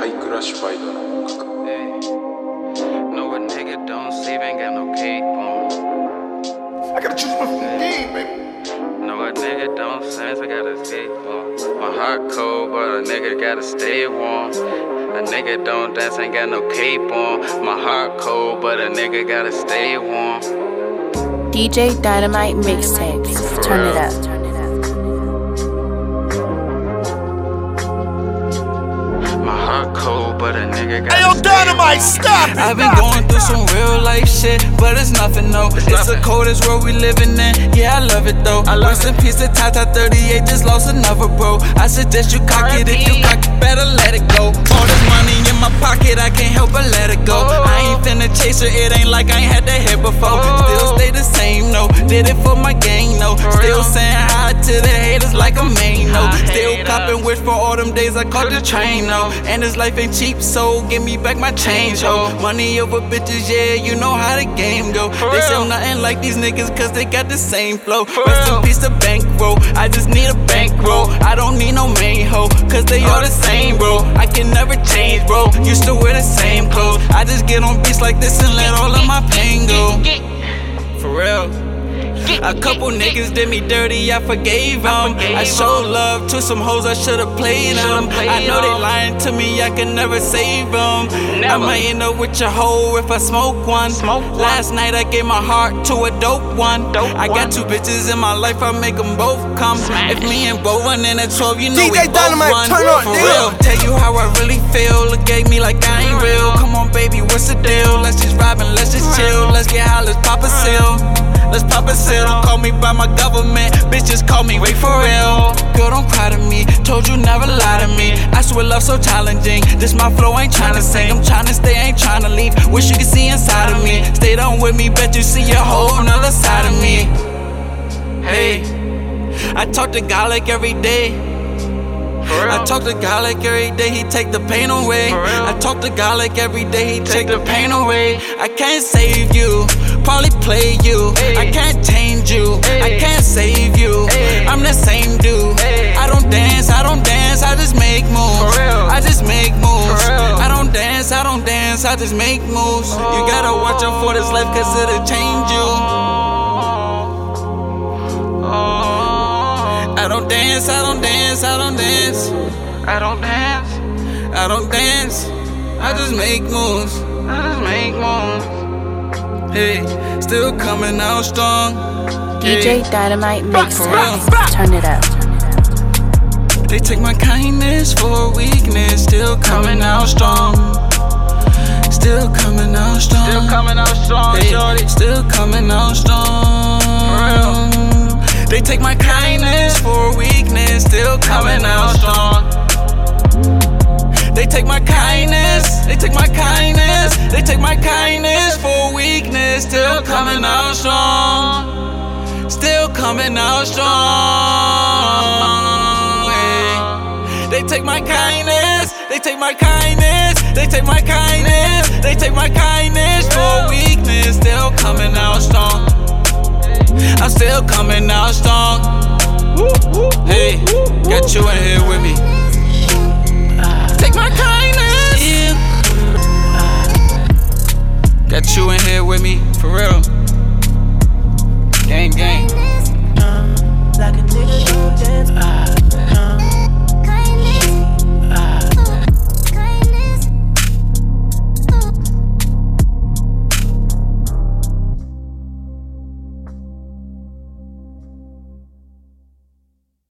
High crash by the hey. No, a nigga don't sleep, ain't got no cake on. I gotta choose my hey. game, baby. No, a nigga don't sense, I gotta stay on. My heart cold, but a nigga gotta stay warm. A nigga don't dance, ain't got no cape on. My heart cold, but a nigga gotta stay warm. DJ Dynamite Mixtapes. Turn it up. My cold, but a nigga gotta Hey, yo, Dynamite, stop it! I've been going through some real life shit, but it's nothing, no. It's, the nothing. coldest world we living in. Yeah, I love it though. I love Rest it. in peace to Tata 38, just lost another bro. I suggest you cock it if you cock it, better let it go. All this money in my pocket, I can't help but let it go. Oh. I ain't finna chase her, it ain't like I ain't had that hit before. Still stay the same, no. Did it for my gang, no. Still saying hi to the haters like a main, no. Still copping wish for all them days I caught the train, no. And this life ain't cheap, so give me back my change, ho. Money over bitches, yeah, you know how the game go. They say. I'm nothing like these niggas, cause they got the same flow. Rest in peace to bankroll. I just need a bankroll. I don't need no main hoe, cause they all the same, bro. I can never change, bro. Used to wear the same clothes. I just get on beats like this and let all of my pain go. For real. A couple niggas did me dirty, I forgave them. I showed love to some hoes, I should've played them. I know they lying to me, I can never save them. I Never. might end up with your hoe if I smoke one. Smoke. Last night I gave my heart to a dope one. Dope I got two bitches in my life, I make them both come. Smash. If me and Bo run in at 12, you know DJ we both Dynamite, won. turn on, For real. Tell you how I really feel. Look at me like I ain't real. Come on, baby, what's the deal? Let's just vibe and let's just chill. Let's get high, let's pop a seal. Let's pop a seal. Don't call me by my government. Bitch, just call me wait for real. Girl, don't cry to me. Told you never lie to me. I swear love so challenging. This my flow, ain't tryna sing. I'm tryna stay, ain't tryna leave. Wish you could see inside of me. Stay down with me, bet you see a whole nother side of me. Hey, I talk to God like every day. I talk to God like every day, He take the pain away. I talk to God like every day, He take the pain away. I can't save you, play you. I can't change you, I can't save you. I'm the same dude. I don't dance, I don't dance, I just make moves. I just make moves. I don't dance, I don't dance, I just make moves. You gotta watch out for this life, cause it'll change you. I don't dance, I don't dance, I don't dance. I don't dance, I don't dance, I just make moves. I just make moves. Hey, still coming out strong. DJ Dynamite real. mixtapes. Turn it up. They take my kindness for weakness, still coming out strong. Still coming out strong. Still coming out strong, Hey, shorty. still coming out strong. They take my kindness for weakness, still coming out strong. They take my kindness, they take my kindness, they take my kindness for weakness, still coming out strong. Still coming out strong. Hey. They take my kindness, they take my kindness, they take my kindness, they take my kindness for weakness, still coming out strong. I'm still coming out strong. Hey, got you in here with me. You in here with me, for real. Gang, gang. Like a.